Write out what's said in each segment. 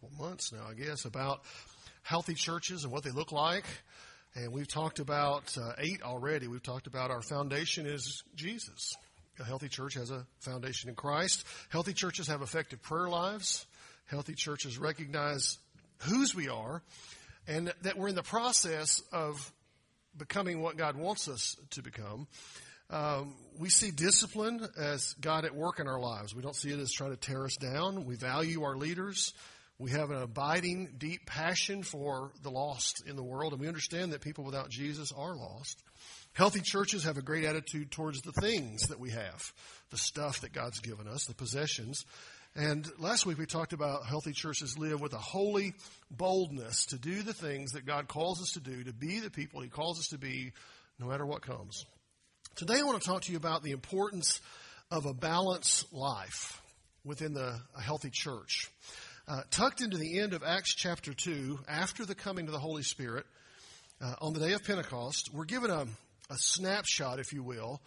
couple months now, I guess, about healthy churches and what they look like. And we've talked about uh, eight already. We've talked about our foundation is Jesus. A healthy church has a foundation in Christ. Healthy churches have effective prayer lives. Healthy churches recognize whose we are and that we're in the process of becoming what God wants us to become. Um, we see discipline as God at work in our lives. We don't see it as trying to tear us down. We value our leaders. We have an abiding, deep passion for the lost in the world, and we understand that people without Jesus are lost. Healthy churches have a great attitude towards the things that we have, the stuff that God's given us, the possessions. And last week we talked about healthy churches live with a holy boldness to do the things that God calls us to do, to be the people He calls us to be, no matter what comes. Today I want to talk to you about the importance of a balanced life within the, a healthy church. Uh, tucked into the end of Acts chapter 2, after the coming of the Holy Spirit, uh, on the day of Pentecost, we're given a, a snapshot, if you will,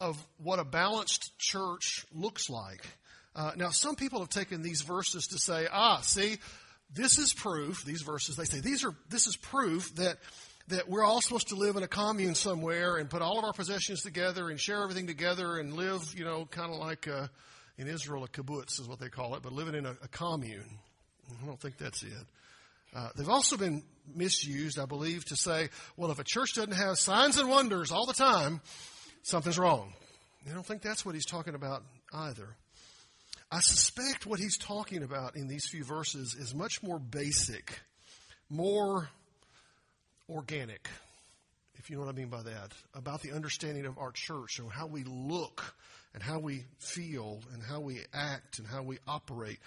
of what a balanced church looks like. Uh, now, some people have taken these verses to say, ah, see, this is proof, these verses, they say, these are, this is proof that that we're all supposed to live in a commune somewhere and put all of our possessions together and share everything together and live, you know, kind of like uh, in Israel, a kibbutz is what they call it, but living in a, a commune. I don't think that's it. Uh, they've also been misused, I believe, to say, well, if a church doesn't have signs and wonders all the time, something's wrong. I don't think that's what he's talking about either. I suspect what he's talking about in these few verses is much more basic, more organic, if you know what I mean by that, about the understanding of our church and how we look and how we feel and how we act and how we operate.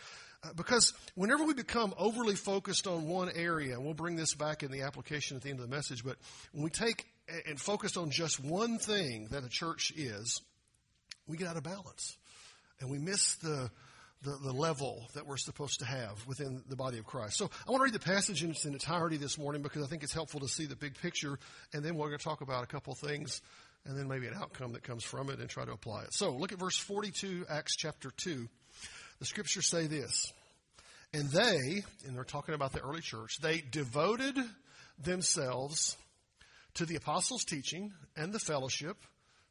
Uh, because whenever we become overly focused on one area, and we'll bring this back in the application at the end of the message, but when we take and focus on just one thing that a church is, we get out of balance. And we miss the, the, the, level that we're supposed to have within the body of Christ. So I want to read the passage in its entirety this morning because I think it's helpful to see the big picture, and then we're going to talk about a couple things, and then maybe an outcome that comes from it and try to apply it. So look at verse 42, Acts chapter 2. The scriptures say this, and they, and they're talking about the early church, they devoted themselves to the apostles' teaching and the fellowship,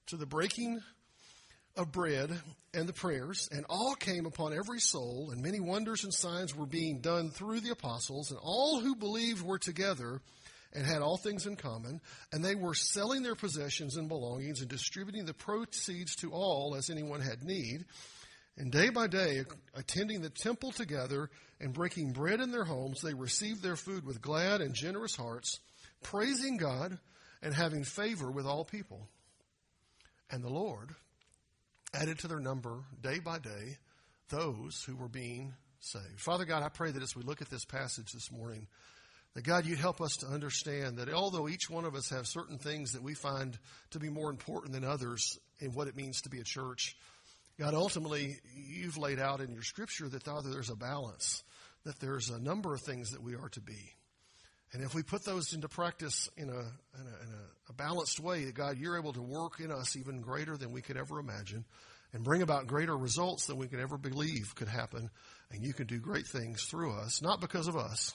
to the breaking of bread and the prayers, and all came upon every soul, and many wonders and signs were being done through the apostles, and all who believed were together and had all things in common, and they were selling their possessions and belongings and distributing the proceeds to all as anyone had need. And day by day, attending the temple together and breaking bread in their homes, they received their food with glad and generous hearts, praising God and having favor with all people. And the Lord added to their number day by day those who were being saved. Father God, I pray that as we look at this passage this morning, that God, you'd help us to understand that although each one of us have certain things that we find to be more important than others in what it means to be a church, God, ultimately, you've laid out in your scripture that there's a balance, that there's a number of things that we are to be. And if we put those into practice in a, in a, in a, a balanced way, God, you're able to work in us even greater than we could ever imagine and bring about greater results than we could ever believe could happen. And you can do great things through us, not because of us,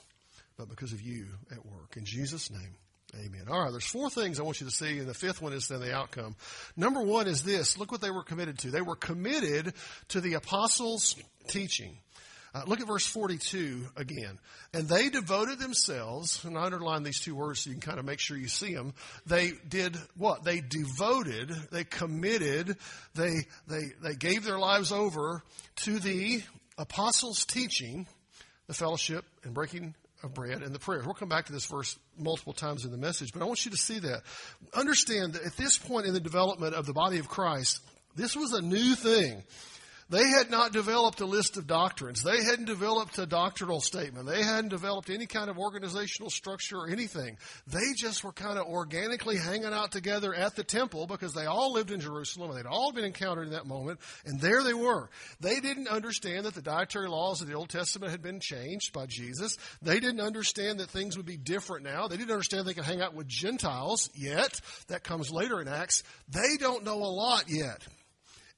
but because of you at work. In Jesus' name, amen. All right, there's four things I want you to see, and the fifth one is then the outcome. Number one is this look what they were committed to. They were committed to the apostles' teaching. Uh, look at verse 42 again. And they devoted themselves, and I underline these two words so you can kind of make sure you see them. They did what? They devoted, they committed, they, they, they gave their lives over to the apostles' teaching, the fellowship and breaking of bread and the prayers. We'll come back to this verse multiple times in the message, but I want you to see that. Understand that at this point in the development of the body of Christ, this was a new thing. They had not developed a list of doctrines. They hadn't developed a doctrinal statement. They hadn't developed any kind of organizational structure or anything. They just were kind of organically hanging out together at the temple because they all lived in Jerusalem and they'd all been encountered in that moment. And there they were. They didn't understand that the dietary laws of the Old Testament had been changed by Jesus. They didn't understand that things would be different now. They didn't understand they could hang out with Gentiles yet. That comes later in Acts. They don't know a lot yet.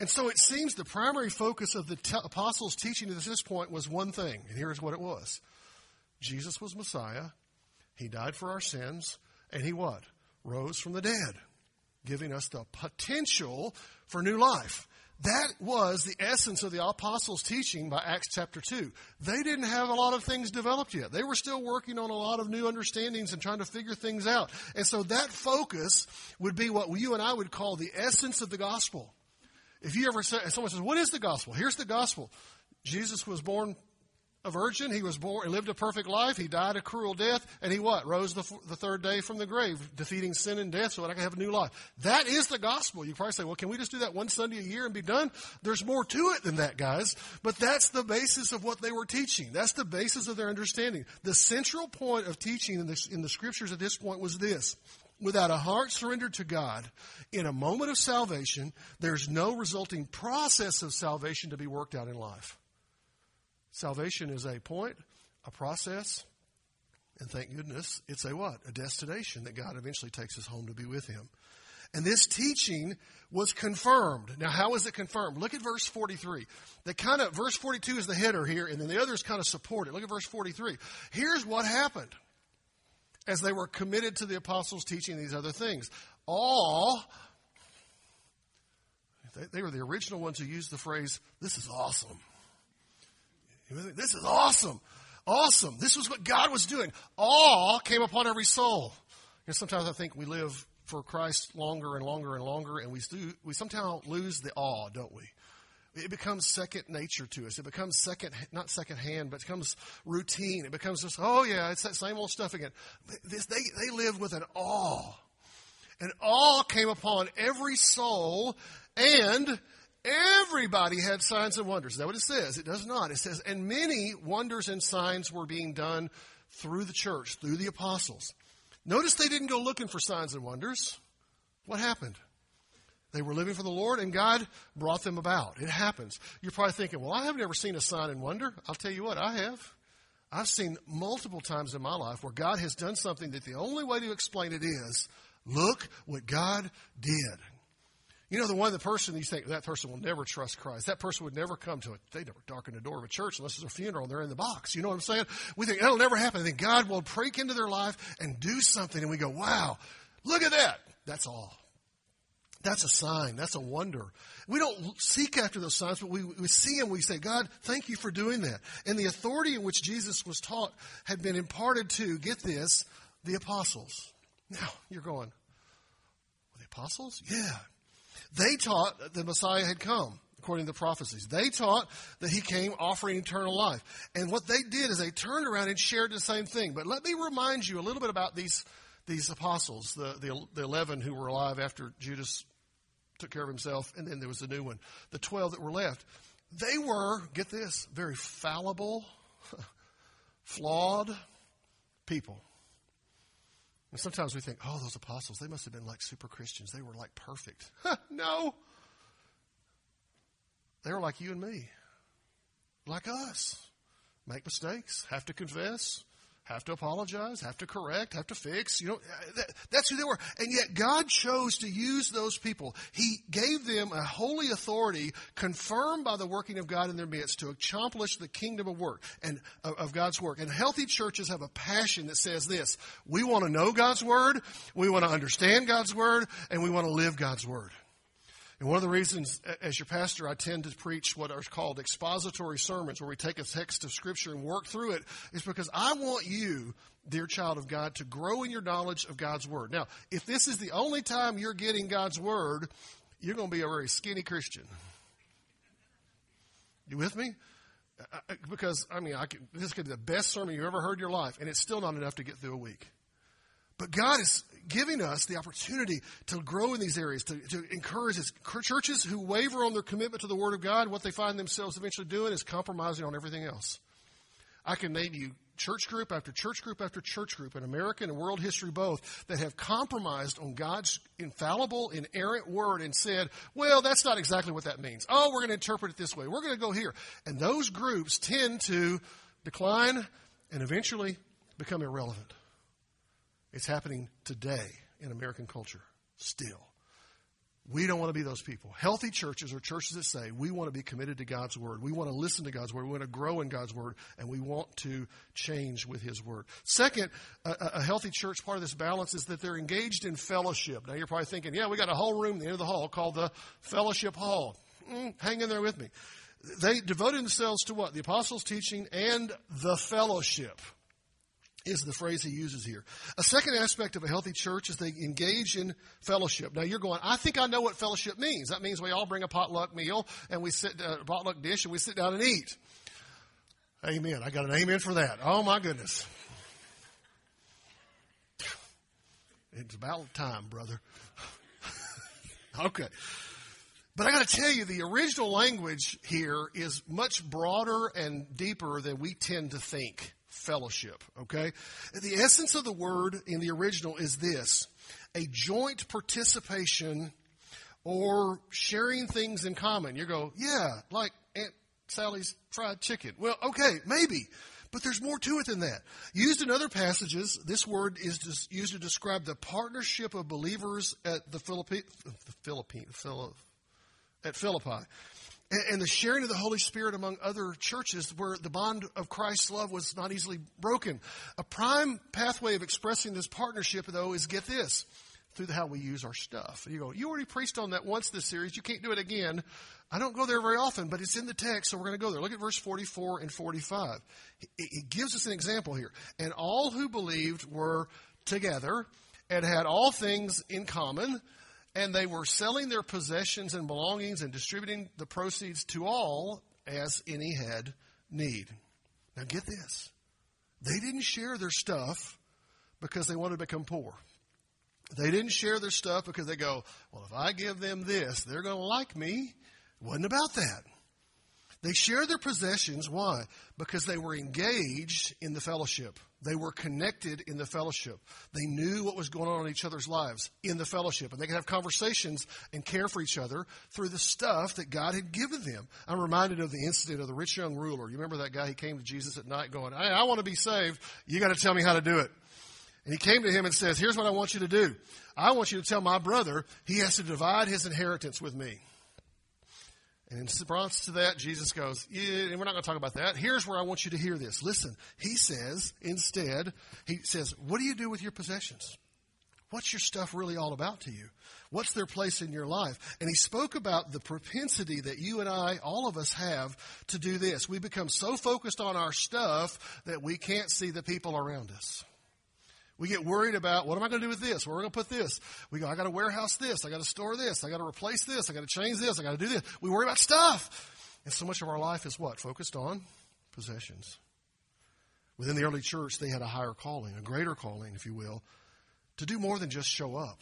And so it seems the primary focus of the t- apostles' teaching at this point was one thing, and here's what it was Jesus was Messiah, He died for our sins, and He what? Rose from the dead, giving us the potential for new life. That was the essence of the apostles' teaching by Acts chapter 2. They didn't have a lot of things developed yet. They were still working on a lot of new understandings and trying to figure things out. And so that focus would be what you and I would call the essence of the gospel. If you ever say, someone says, what is the gospel? Here's the gospel. Jesus was born a virgin. He was born, he lived a perfect life. He died a cruel death, and he what? Rose the, the third day from the grave, defeating sin and death, so that I can have a new life. That is the gospel. You probably say, well, can we just do that one Sunday a year and be done? There's more to it than that, guys. But that's the basis of what they were teaching. That's the basis of their understanding. The central point of teaching in the, in the scriptures at this point was this. Without a heart surrendered to God in a moment of salvation, there's no resulting process of salvation to be worked out in life. Salvation is a point, a process, and thank goodness it's a what? A destination that God eventually takes us home to be with Him. And this teaching was confirmed. Now, how is it confirmed? Look at verse 43. The kind of, verse 42 is the header here, and then the others kind of support it. Look at verse 43. Here's what happened as they were committed to the apostles' teaching these other things. All, they, they were the original ones who used the phrase, this is awesome. This is awesome. Awesome. This was what God was doing. Awe came upon every soul. You know, sometimes I think we live for Christ longer and longer and longer, and we we sometimes lose the awe, don't we? It becomes second nature to us. It becomes second, not second hand, but it becomes routine. It becomes just, oh yeah, it's that same old stuff again. They, they live with an awe. An awe came upon every soul, and Everybody had signs and wonders. Is that what it says? It does not. It says, and many wonders and signs were being done through the church, through the apostles. Notice they didn't go looking for signs and wonders. What happened? They were living for the Lord and God brought them about. It happens. You're probably thinking, well, I haven't ever seen a sign and wonder. I'll tell you what, I have. I've seen multiple times in my life where God has done something that the only way to explain it is, look what God did. You know, the one, the person you think that person will never trust Christ. That person would never come to it. They never darken the door of a church unless it's a funeral and they're in the box. You know what I'm saying? We think that'll never happen. I think God will break into their life and do something and we go, wow, look at that. That's all. That's a sign. That's a wonder. We don't seek after those signs, but we, we see them. We say, God, thank you for doing that. And the authority in which Jesus was taught had been imparted to, get this, the apostles. Now, you're going, the apostles? Yeah. They taught that the Messiah had come, according to the prophecies. They taught that he came offering eternal life. And what they did is they turned around and shared the same thing. But let me remind you a little bit about these, these apostles, the, the, the 11 who were alive after Judas took care of himself, and then there was a new one. The 12 that were left. They were, get this, very fallible, flawed people. And sometimes we think, oh, those apostles, they must have been like super Christians. They were like perfect. no. They were like you and me, like us. Make mistakes, have to confess, have to apologize, have to correct, have to fix. You know, that, that's who they were. And yet God chose to use those people. He gave them a holy authority confirmed by the working of God in their midst to accomplish the kingdom of work and of God's work. And healthy churches have a passion that says this. We want to know God's word. We want to understand God's word and we want to live God's word. And one of the reasons, as your pastor, I tend to preach what are called expository sermons, where we take a text of Scripture and work through it, is because I want you, dear child of God, to grow in your knowledge of God's Word. Now, if this is the only time you're getting God's Word, you're going to be a very skinny Christian. You with me? Uh, uh, because, I mean, I can, this could be the best sermon you've ever heard in your life, and it's still not enough to get through a week. But God is giving us the opportunity to grow in these areas, to, to encourage us. Churches who waver on their commitment to the Word of God, what they find themselves eventually doing is compromising on everything else. I can name you church group after church group after church group in American and world history both that have compromised on God's infallible, inerrant word and said, well, that's not exactly what that means. Oh, we're going to interpret it this way. We're going to go here. And those groups tend to decline and eventually become irrelevant. It's happening today in American culture, still. We don't want to be those people. Healthy churches are churches that say we want to be committed to God's Word. We want to listen to God's Word. We want to grow in God's Word. And we want to change with His Word. Second, a, a healthy church, part of this balance is that they're engaged in fellowship. Now you're probably thinking, yeah, we got a whole room at the end of the hall called the Fellowship Hall. Mm, hang in there with me. They devoted themselves to what? The apostles' teaching and the fellowship is the phrase he uses here. A second aspect of a healthy church is they engage in fellowship. Now you're going, I think I know what fellowship means. That means we all bring a potluck meal and we sit, uh, a potluck dish and we sit down and eat. Amen. I got an amen for that. Oh my goodness. It's about time, brother. okay. But I got to tell you, the original language here is much broader and deeper than we tend to think fellowship, okay? The essence of the word in the original is this a joint participation or sharing things in common. You go, yeah, like Aunt Sally's fried chicken. Well, okay, maybe. But there's more to it than that. Used in other passages, this word is used to describe the partnership of believers at the Philippi, the Philippine, at Philippi and the sharing of the Holy Spirit among other churches where the bond of Christ's love was not easily broken. A prime pathway of expressing this partnership, though, is get this through how we use our stuff. You go, you already preached on that once this series. You can't do it again. I don't go there very often, but it's in the text, so we're going to go there. Look at verse 44 and 45. It gives us an example here. And all who believed were together and had all things in common and they were selling their possessions and belongings and distributing the proceeds to all as any had need. Now get this. They didn't share their stuff because they wanted to become poor. They didn't share their stuff because they go, well, if I give them this, they're going to like me. It wasn't about that. They shared their possessions. Why? Because they were engaged in the fellowship. They were connected in the fellowship. They knew what was going on in each other's lives in the fellowship. And they could have conversations and care for each other through the stuff that God had given them. I'm reminded of the incident of the rich young ruler. You remember that guy? He came to Jesus at night going, Hey, I want to be saved. You got to tell me how to do it. And he came to him and says, Here's what I want you to do. I want you to tell my brother he has to divide his inheritance with me. And in response to that, Jesus goes, yeah, and we're not going to talk about that. Here's where I want you to hear this. Listen, he says, instead, he says, what do you do with your possessions? What's your stuff really all about to you? What's their place in your life? And he spoke about the propensity that you and I, all of us have to do this. We become so focused on our stuff that we can't see the people around us. We get worried about what am I going to do with this? Where am I going to put this? We go, I got to warehouse this. I got to store this. I got to replace this. I got to change this. I got to do this. We worry about stuff. And so much of our life is what? Focused on possessions. Within the early church, they had a higher calling, a greater calling, if you will, to do more than just show up,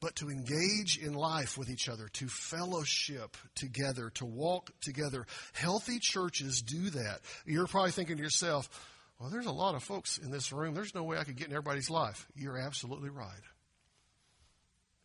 but to engage in life with each other, to fellowship together, to walk together. Healthy churches do that. You're probably thinking to yourself, well, there's a lot of folks in this room. There's no way I could get in everybody's life. You're absolutely right.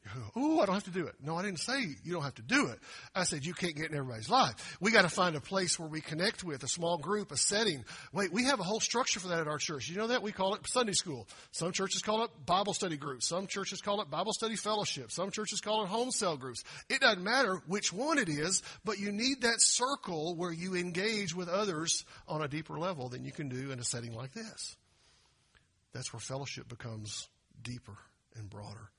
Oh, I don't have to do it. No, I didn't say you don't have to do it. I said you can't get in everybody's life. We got to find a place where we connect with a small group, a setting. Wait, we have a whole structure for that at our church. You know that? We call it Sunday school. Some churches call it Bible study groups. Some churches call it Bible study fellowship. Some churches call it home cell groups. It doesn't matter which one it is, but you need that circle where you engage with others on a deeper level than you can do in a setting like this. That's where fellowship becomes deeper and broader.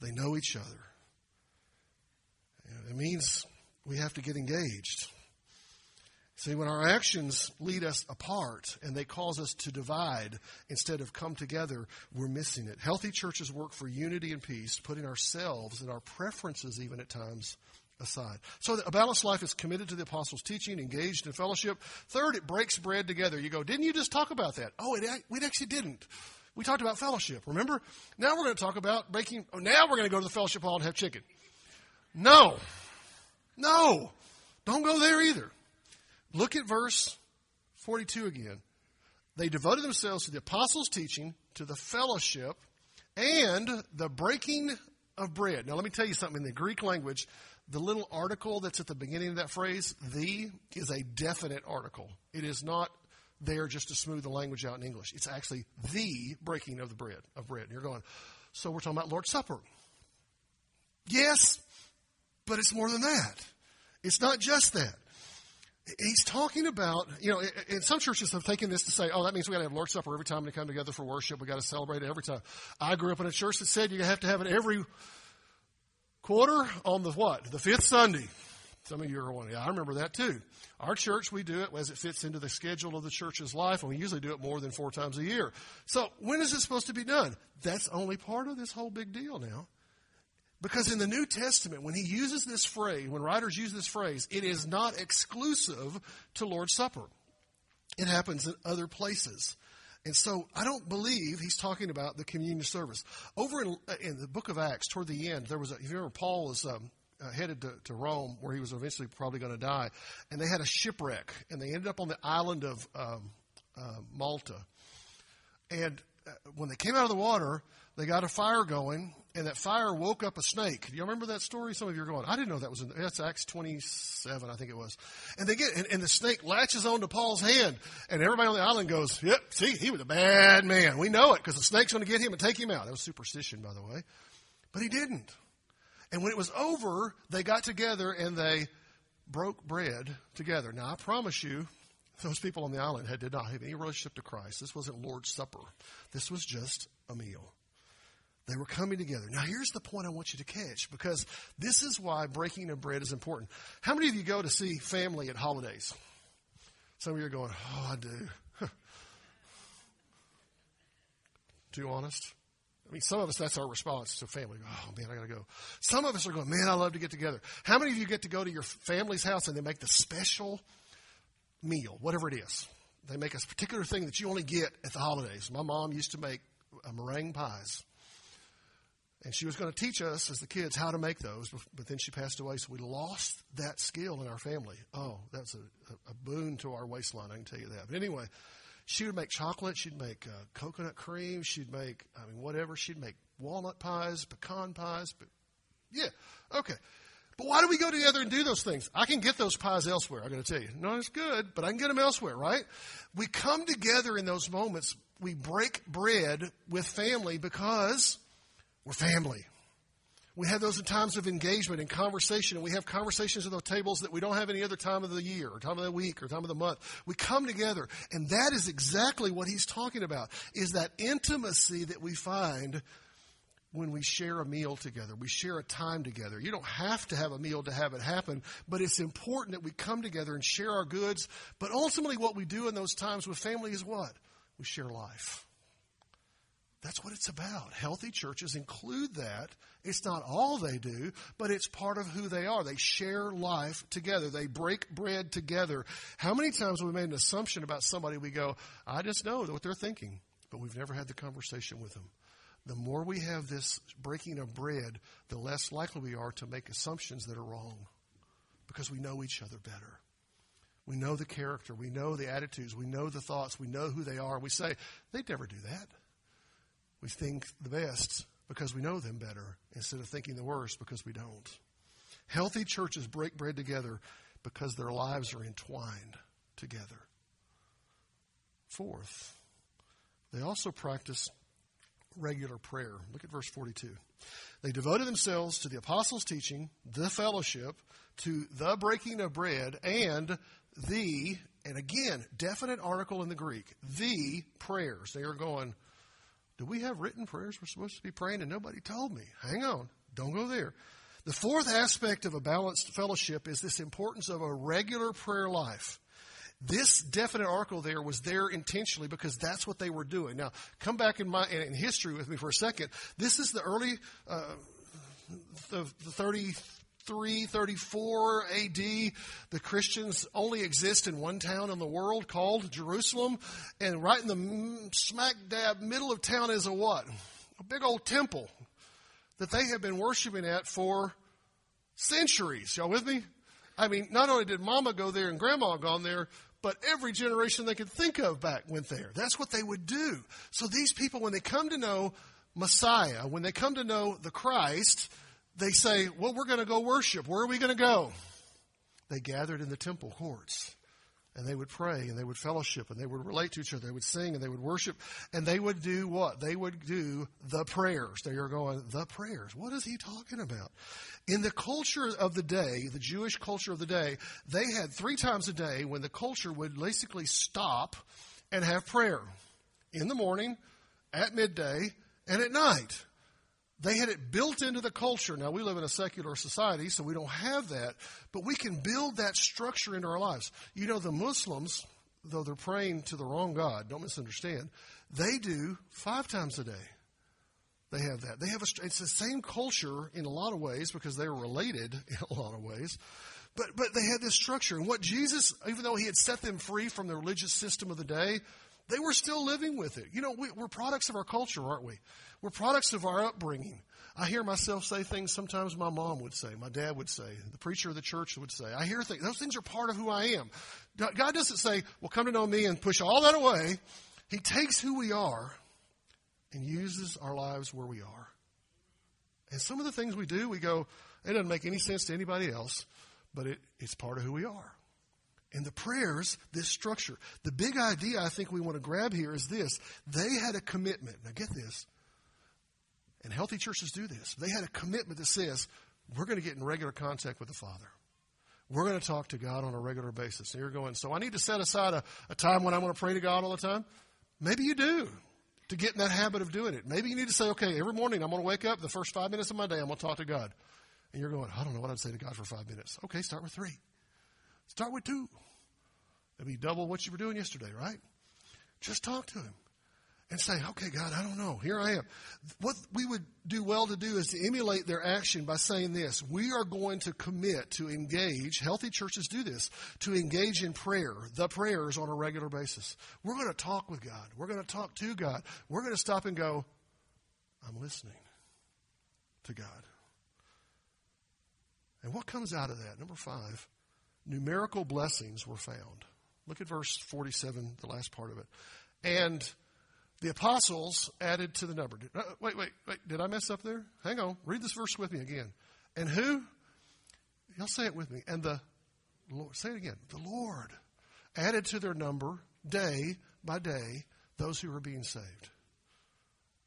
They know each other. It means we have to get engaged. See, when our actions lead us apart and they cause us to divide instead of come together, we're missing it. Healthy churches work for unity and peace, putting ourselves and our preferences, even at times, aside. So a balanced life is committed to the apostles' teaching, engaged in fellowship. Third, it breaks bread together. You go, didn't you just talk about that? Oh, it, we actually didn't. We talked about fellowship, remember? Now we're going to talk about baking. Oh, now we're going to go to the fellowship hall and have chicken. No. No. Don't go there either. Look at verse 42 again. They devoted themselves to the apostles' teaching, to the fellowship, and the breaking of bread. Now, let me tell you something. In the Greek language, the little article that's at the beginning of that phrase, the, is a definite article. It is not there just to smooth the language out in English. It's actually the breaking of the bread of bread. And you're going, so we're talking about Lord's Supper. Yes, but it's more than that. It's not just that. He's talking about, you know, and some churches have taken this to say, oh, that means we got to have Lord's Supper every time we come together for worship. We got to celebrate it every time. I grew up in a church that said you have to have it every quarter on the what? The fifth Sunday. Some of you are going, yeah, I remember that too. Our church, we do it as it fits into the schedule of the church's life, and we usually do it more than four times a year. So when is it supposed to be done? That's only part of this whole big deal now. Because in the New Testament, when he uses this phrase, when writers use this phrase, it is not exclusive to Lord's Supper. It happens in other places. And so I don't believe he's talking about the communion service. Over in, in the book of Acts, toward the end, there was a, if you remember, Paul was um, uh, headed to, to, Rome, where he was eventually probably going to die, and they had a shipwreck, and they ended up on the island of um, uh, Malta. And uh, when they came out of the water, they got a fire going, and that fire woke up a snake. Do you remember that story? Some of you are going, I didn't know that was in, that's Acts 27, I think it was. And they get, and, and the snake latches onto Paul's hand, and everybody on the island goes, yep, see, he was a bad man. We know it, because the snake's going to get him and take him out. That was superstition, by the way. But he didn't. And when it was over, they got together and they broke bread together. Now, I promise you, those people on the island had, did not have any relationship to Christ. This wasn't Lord's Supper. This was just a meal. They were coming together. Now, here's the point I want you to catch because this is why breaking of bread is important. How many of you go to see family at holidays? Some of you are going, Oh, I do. Too honest? I mean, some of us, that's our response to family. Oh, man, I got to go. Some of us are going, man, I love to get together. How many of you get to go to your family's house and they make the special meal, whatever it is? They make a particular thing that you only get at the holidays. My mom used to make uh, meringue pies. And she was going to teach us as the kids how to make those, but then she passed away, so we lost that skill in our family. Oh, that's a, a boon to our waistline, I can tell you that. But anyway, she would make chocolate. She'd make uh, coconut cream. She'd make, I mean, whatever. She'd make walnut pies, pecan pies. But yeah, okay. But why do we go together and do those things? I can get those pies elsewhere. I'm going to tell you. No, it's good, but I can get them elsewhere, right? We come together in those moments. We break bread with family because we're family. We have those in times of engagement and conversation, and we have conversations at those tables that we don't have any other time of the year, or time of the week, or time of the month. We come together, and that is exactly what he's talking about, is that intimacy that we find when we share a meal together. We share a time together. You don't have to have a meal to have it happen, but it's important that we come together and share our goods. But ultimately, what we do in those times with family is what? We share life. That's what it's about. Healthy churches include that. It's not all they do, but it's part of who they are. They share life together. They break bread together. How many times have we made an assumption about somebody we go, I just know what they're thinking, but we've never had the conversation with them. The more we have this breaking of bread, the less likely we are to make assumptions that are wrong because we know each other better. We know the character. We know the attitudes. We know the thoughts. We know who they are. We say, they'd never do that. We think the best because we know them better instead of thinking the worst because we don't. Healthy churches break bread together because their lives are entwined together. Fourth, they also practice regular prayer. Look at verse 42. They devoted themselves to the apostles' teaching, the fellowship, to the breaking of bread, and the, and again, definite article in the Greek, the prayers. They are going, do we have written prayers we're supposed to be praying and nobody told me? Hang on. Don't go there. The fourth aspect of a balanced fellowship is this importance of a regular prayer life. This definite article there was there intentionally because that's what they were doing. Now, come back in my in history with me for a second. This is the early uh, the, the 30 334 AD, the Christians only exist in one town in the world called Jerusalem. And right in the smack dab middle of town is a what? A big old temple that they have been worshiping at for centuries. Y'all with me? I mean, not only did mama go there and grandma gone there, but every generation they could think of back went there. That's what they would do. So these people, when they come to know Messiah, when they come to know the Christ, they say, Well, we're going to go worship. Where are we going to go? They gathered in the temple courts and they would pray and they would fellowship and they would relate to each other. They would sing and they would worship and they would do what? They would do the prayers. They are going, the prayers. What is he talking about? In the culture of the day, the Jewish culture of the day, they had three times a day when the culture would basically stop and have prayer. In the morning, at midday, and at night. They had it built into the culture. Now, we live in a secular society, so we don't have that, but we can build that structure into our lives. You know, the Muslims, though they're praying to the wrong God, don't misunderstand, they do five times a day. They have that. They have a, it's the same culture in a lot of ways because they are related in a lot of ways. But, but they had this structure. And what Jesus, even though he had set them free from the religious system of the day, they were still living with it. You know, we, we're products of our culture, aren't we? We're products of our upbringing. I hear myself say things sometimes my mom would say, my dad would say, the preacher of the church would say. I hear things. Those things are part of who I am. God doesn't say, well, come to know me and push all that away. He takes who we are and uses our lives where we are. And some of the things we do, we go, it doesn't make any sense to anybody else, but it, it's part of who we are. And the prayers, this structure. The big idea I think we want to grab here is this. They had a commitment. Now get this. And healthy churches do this. They had a commitment that says, we're going to get in regular contact with the Father. We're going to talk to God on a regular basis. And you're going, so I need to set aside a, a time when I'm going to pray to God all the time? Maybe you do to get in that habit of doing it. Maybe you need to say, okay, every morning I'm going to wake up, the first five minutes of my day, I'm going to talk to God. And you're going, I don't know what I'd say to God for five minutes. Okay, start with three. Start with two. That'd be double what you were doing yesterday, right? Just talk to him and say, okay, God, I don't know. Here I am. What we would do well to do is to emulate their action by saying this. We are going to commit to engage, healthy churches do this, to engage in prayer, the prayers on a regular basis. We're going to talk with God. We're going to talk to God. We're going to stop and go, I'm listening to God. And what comes out of that? Number five, numerical blessings were found. Look at verse 47, the last part of it. And the apostles added to the number. Uh, wait, wait, wait. Did I mess up there? Hang on. Read this verse with me again. And who? Y'all say it with me. And the Lord. Say it again. The Lord added to their number day by day those who were being saved.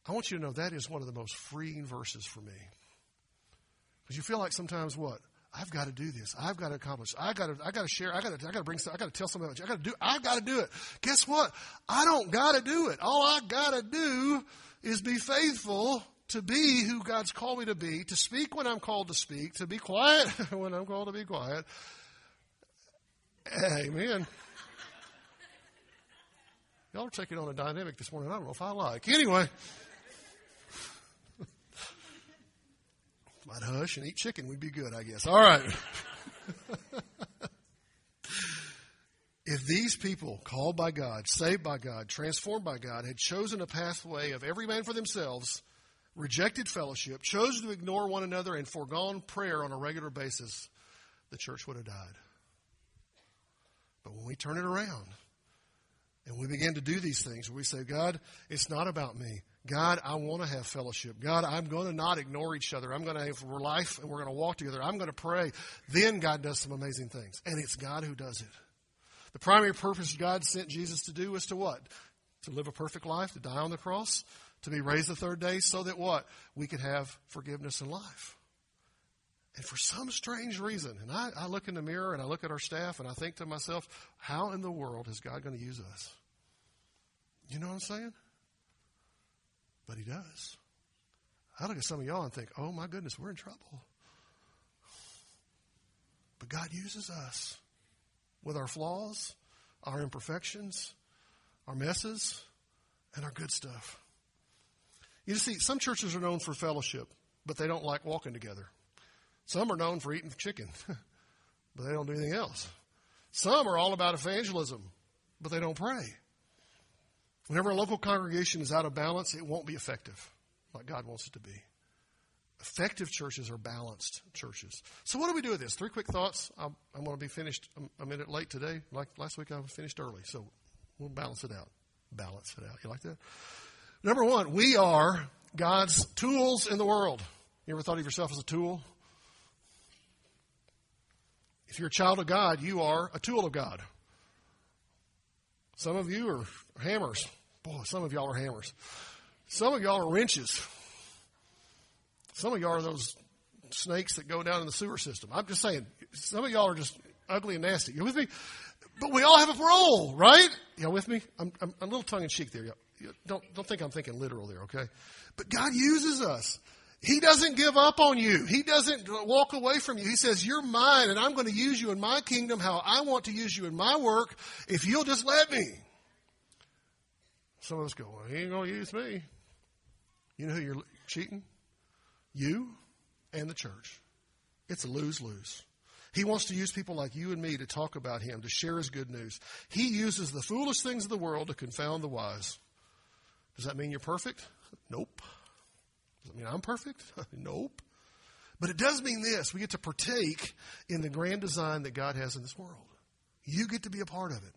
I want you to know that is one of the most freeing verses for me. Because you feel like sometimes what? I've got to do this. I've got to accomplish. I got to. I got to share. I got to. I got to bring. Some, I got to tell somebody. I got to do. I got to do it. Guess what? I don't got to do it. All I got to do is be faithful to be who God's called me to be, to speak when I'm called to speak, to be quiet when I'm called to be quiet. Amen. Y'all are taking on a dynamic this morning I don't know if I like. Anyway. I'd hush and eat chicken. We'd be good, I guess. All right. if these people, called by God, saved by God, transformed by God, had chosen a pathway of every man for themselves, rejected fellowship, chosen to ignore one another, and foregone prayer on a regular basis, the church would have died. But when we turn it around and we begin to do these things, we say, God, it's not about me. God, I want to have fellowship. God, I'm going to not ignore each other. I'm going to have life and we're going to walk together. I'm going to pray. Then God does some amazing things. And it's God who does it. The primary purpose God sent Jesus to do was to what? To live a perfect life, to die on the cross, to be raised the third day, so that what? We could have forgiveness and life. And for some strange reason, and I, I look in the mirror and I look at our staff and I think to myself, how in the world is God going to use us? You know what I'm saying? But he does. I look at some of y'all and think, oh my goodness, we're in trouble. But God uses us with our flaws, our imperfections, our messes, and our good stuff. You see, some churches are known for fellowship, but they don't like walking together. Some are known for eating chicken, but they don't do anything else. Some are all about evangelism, but they don't pray. Whenever a local congregation is out of balance, it won't be effective like God wants it to be. Effective churches are balanced churches. So, what do we do with this? Three quick thoughts. I'm, I'm going to be finished a minute late today. Like last week, I was finished early. So, we'll balance it out. Balance it out. You like that? Number one, we are God's tools in the world. You ever thought of yourself as a tool? If you're a child of God, you are a tool of God. Some of you are hammers. Boy, some of y'all are hammers. Some of y'all are wrenches. Some of y'all are those snakes that go down in the sewer system. I'm just saying, some of y'all are just ugly and nasty. You with me? But we all have a role, right? Y'all with me? I'm, I'm, I'm a little tongue in cheek there. Don't, don't think I'm thinking literal there, okay? But God uses us. He doesn't give up on you. He doesn't walk away from you. He says, You're mine, and I'm going to use you in my kingdom how I want to use you in my work if you'll just let me. Some of us go, well, He ain't going to use me. You know who you're cheating? You and the church. It's a lose lose. He wants to use people like you and me to talk about Him, to share His good news. He uses the foolish things of the world to confound the wise. Does that mean you're perfect? Nope. Does that mean I'm perfect? nope. But it does mean this we get to partake in the grand design that God has in this world. You get to be a part of it.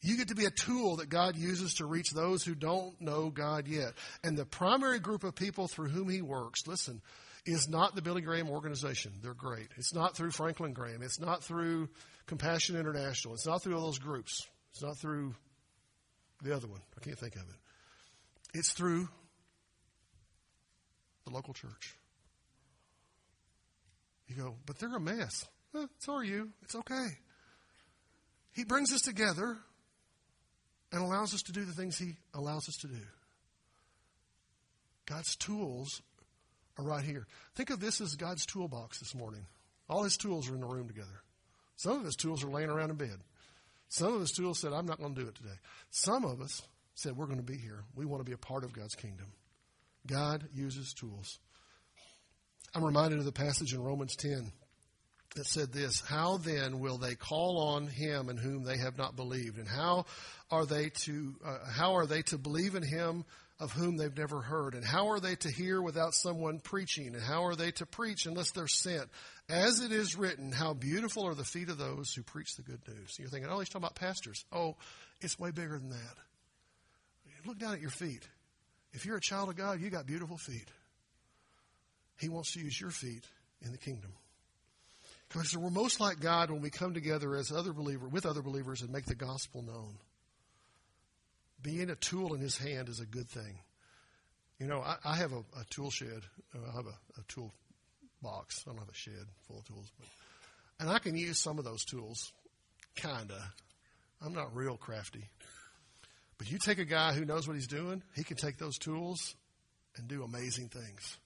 You get to be a tool that God uses to reach those who don't know God yet. And the primary group of people through whom He works, listen, is not the Billy Graham organization. They're great. It's not through Franklin Graham. It's not through Compassion International. It's not through all those groups. It's not through the other one. I can't think of it. It's through the local church. You go, but they're a mess. Eh, so are you. It's okay. He brings us together and allows us to do the things He allows us to do. God's tools are right here. Think of this as God's toolbox this morning. All His tools are in the room together. Some of His tools are laying around in bed. Some of His tools said, I'm not going to do it today. Some of us said, We're going to be here. We want to be a part of God's kingdom. God uses tools. I'm reminded of the passage in Romans 10 that said this How then will they call on him in whom they have not believed? And how are they to, uh, how are they to believe in him of whom they've never heard? And how are they to hear without someone preaching? And how are they to preach unless they're sent? As it is written, how beautiful are the feet of those who preach the good news. You're thinking, oh, he's talking about pastors. Oh, it's way bigger than that. Look down at your feet. If you're a child of God, you got beautiful feet. He wants to use your feet in the kingdom. Because we're most like God when we come together as other believer with other believers and make the gospel known. Being a tool in His hand is a good thing. You know, I, I have a, a, tool shed. Uh, I have a, a, tool box. I don't have a shed full of tools, but and I can use some of those tools, kinda. I'm not real crafty, but you take a guy who knows what he's doing, he can take those tools and do amazing things.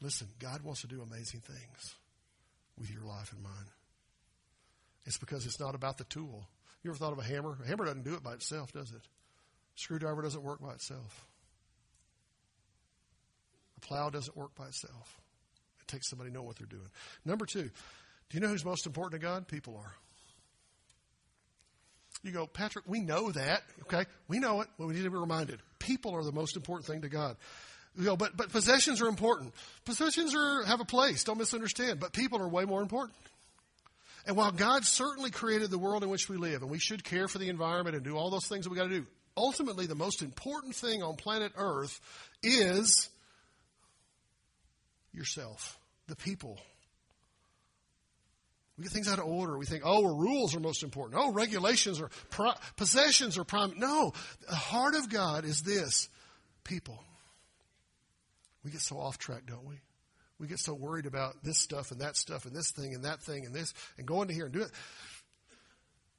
Listen, God wants to do amazing things with your life in mind. It's because it's not about the tool. You ever thought of a hammer? A hammer doesn't do it by itself, does it? A screwdriver doesn't work by itself. A plow doesn't work by itself. It takes somebody to know what they're doing. Number two, do you know who's most important to God? People are. You go, Patrick, we know that, okay? We know it, but we need to be reminded. People are the most important thing to God. You go, but, but possessions are important. Possessions are, have a place, don't misunderstand, but people are way more important. And while God certainly created the world in which we live, and we should care for the environment and do all those things that we got to do, ultimately the most important thing on planet Earth is yourself, the people we get things out of order. We think, oh, well, rules are most important. Oh, regulations are, pro- possessions are prime. No, the heart of God is this people. We get so off track, don't we? We get so worried about this stuff and that stuff and this thing and that thing and this and go into here and do it.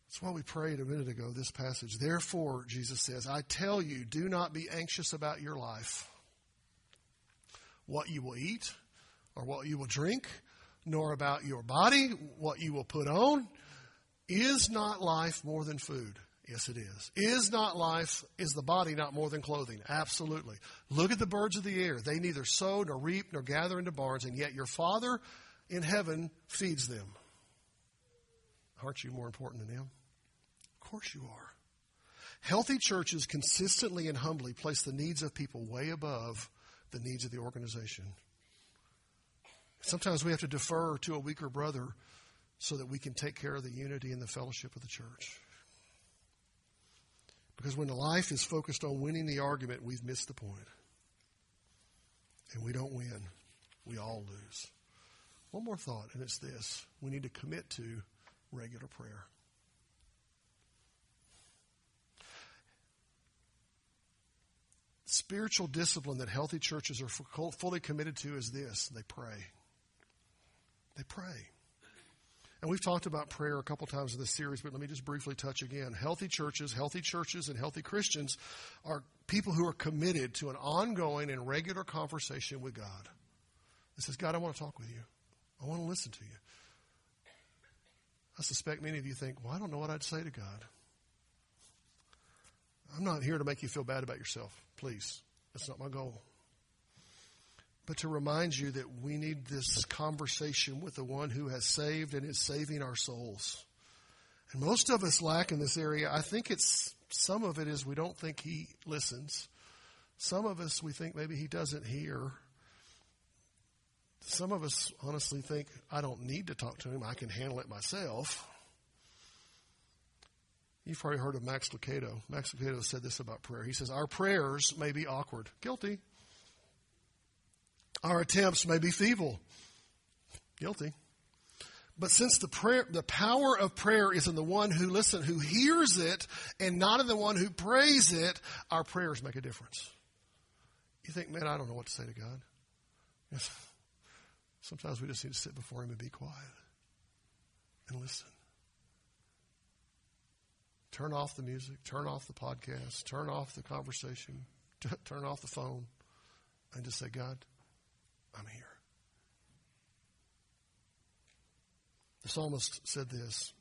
That's why we prayed a minute ago this passage. Therefore, Jesus says, I tell you, do not be anxious about your life, what you will eat or what you will drink nor about your body, what you will put on. Is not life more than food? Yes, it is. Is not life, is the body not more than clothing? Absolutely. Look at the birds of the air. They neither sow nor reap nor gather into barns, and yet your Father in heaven feeds them. Aren't you more important than them? Of course you are. Healthy churches consistently and humbly place the needs of people way above the needs of the organization. Sometimes we have to defer to a weaker brother so that we can take care of the unity and the fellowship of the church. Because when life is focused on winning the argument, we've missed the point. And we don't win, we all lose. One more thought, and it's this we need to commit to regular prayer. Spiritual discipline that healthy churches are fully committed to is this they pray. They pray. And we've talked about prayer a couple times in this series, but let me just briefly touch again. Healthy churches, healthy churches, and healthy Christians are people who are committed to an ongoing and regular conversation with God. It says, God, I want to talk with you. I want to listen to you. I suspect many of you think, well, I don't know what I'd say to God. I'm not here to make you feel bad about yourself. Please. That's not my goal. But to remind you that we need this conversation with the one who has saved and is saving our souls. And most of us lack in this area. I think it's some of it is we don't think he listens. Some of us we think maybe he doesn't hear. Some of us honestly think I don't need to talk to him. I can handle it myself. You've probably heard of Max Lucado. Max Lucado said this about prayer. He says, Our prayers may be awkward. Guilty. Our attempts may be feeble. Guilty. But since the prayer, the power of prayer is in the one who listen, who hears it, and not in the one who prays it, our prayers make a difference. You think, man, I don't know what to say to God. Yes. Sometimes we just need to sit before Him and be quiet and listen. Turn off the music, turn off the podcast, turn off the conversation, t- turn off the phone, and just say, God, I'm here. The psalmist said this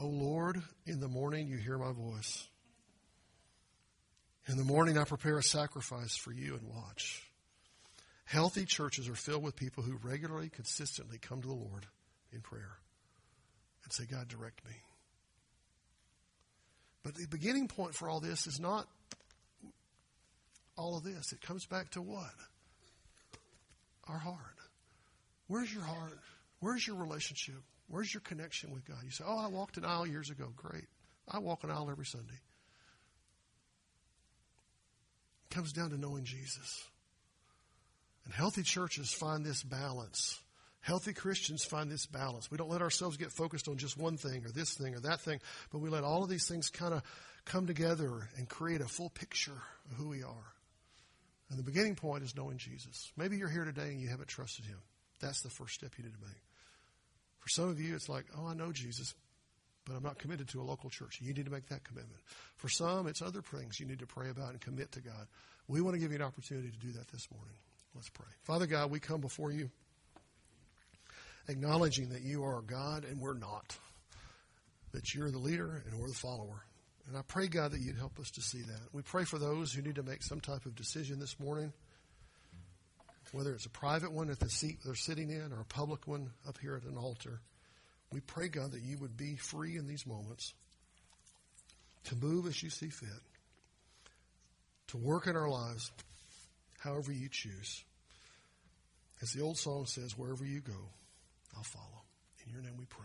O Lord, in the morning you hear my voice. In the morning I prepare a sacrifice for you and watch. Healthy churches are filled with people who regularly, consistently come to the Lord in prayer and say, God, direct me. But the beginning point for all this is not all of this. It comes back to what? Our heart. Where's your heart? Where's your relationship? Where's your connection with God? You say, Oh, I walked an aisle years ago. Great. I walk an aisle every Sunday. It comes down to knowing Jesus. And healthy churches find this balance. Healthy Christians find this balance. We don't let ourselves get focused on just one thing or this thing or that thing, but we let all of these things kind of come together and create a full picture of who we are. And the beginning point is knowing Jesus. Maybe you're here today and you haven't trusted him. That's the first step you need to make. For some of you, it's like, oh, I know Jesus, but I'm not committed to a local church. You need to make that commitment. For some, it's other things you need to pray about and commit to God. We want to give you an opportunity to do that this morning. Let's pray. Father God, we come before you acknowledging that you are God and we're not, that you're the leader and we're the follower. And I pray, God, that you'd help us to see that. We pray for those who need to make some type of decision this morning, whether it's a private one at the seat they're sitting in or a public one up here at an altar. We pray, God, that you would be free in these moments to move as you see fit, to work in our lives however you choose. As the old song says, wherever you go, I'll follow. In your name we pray.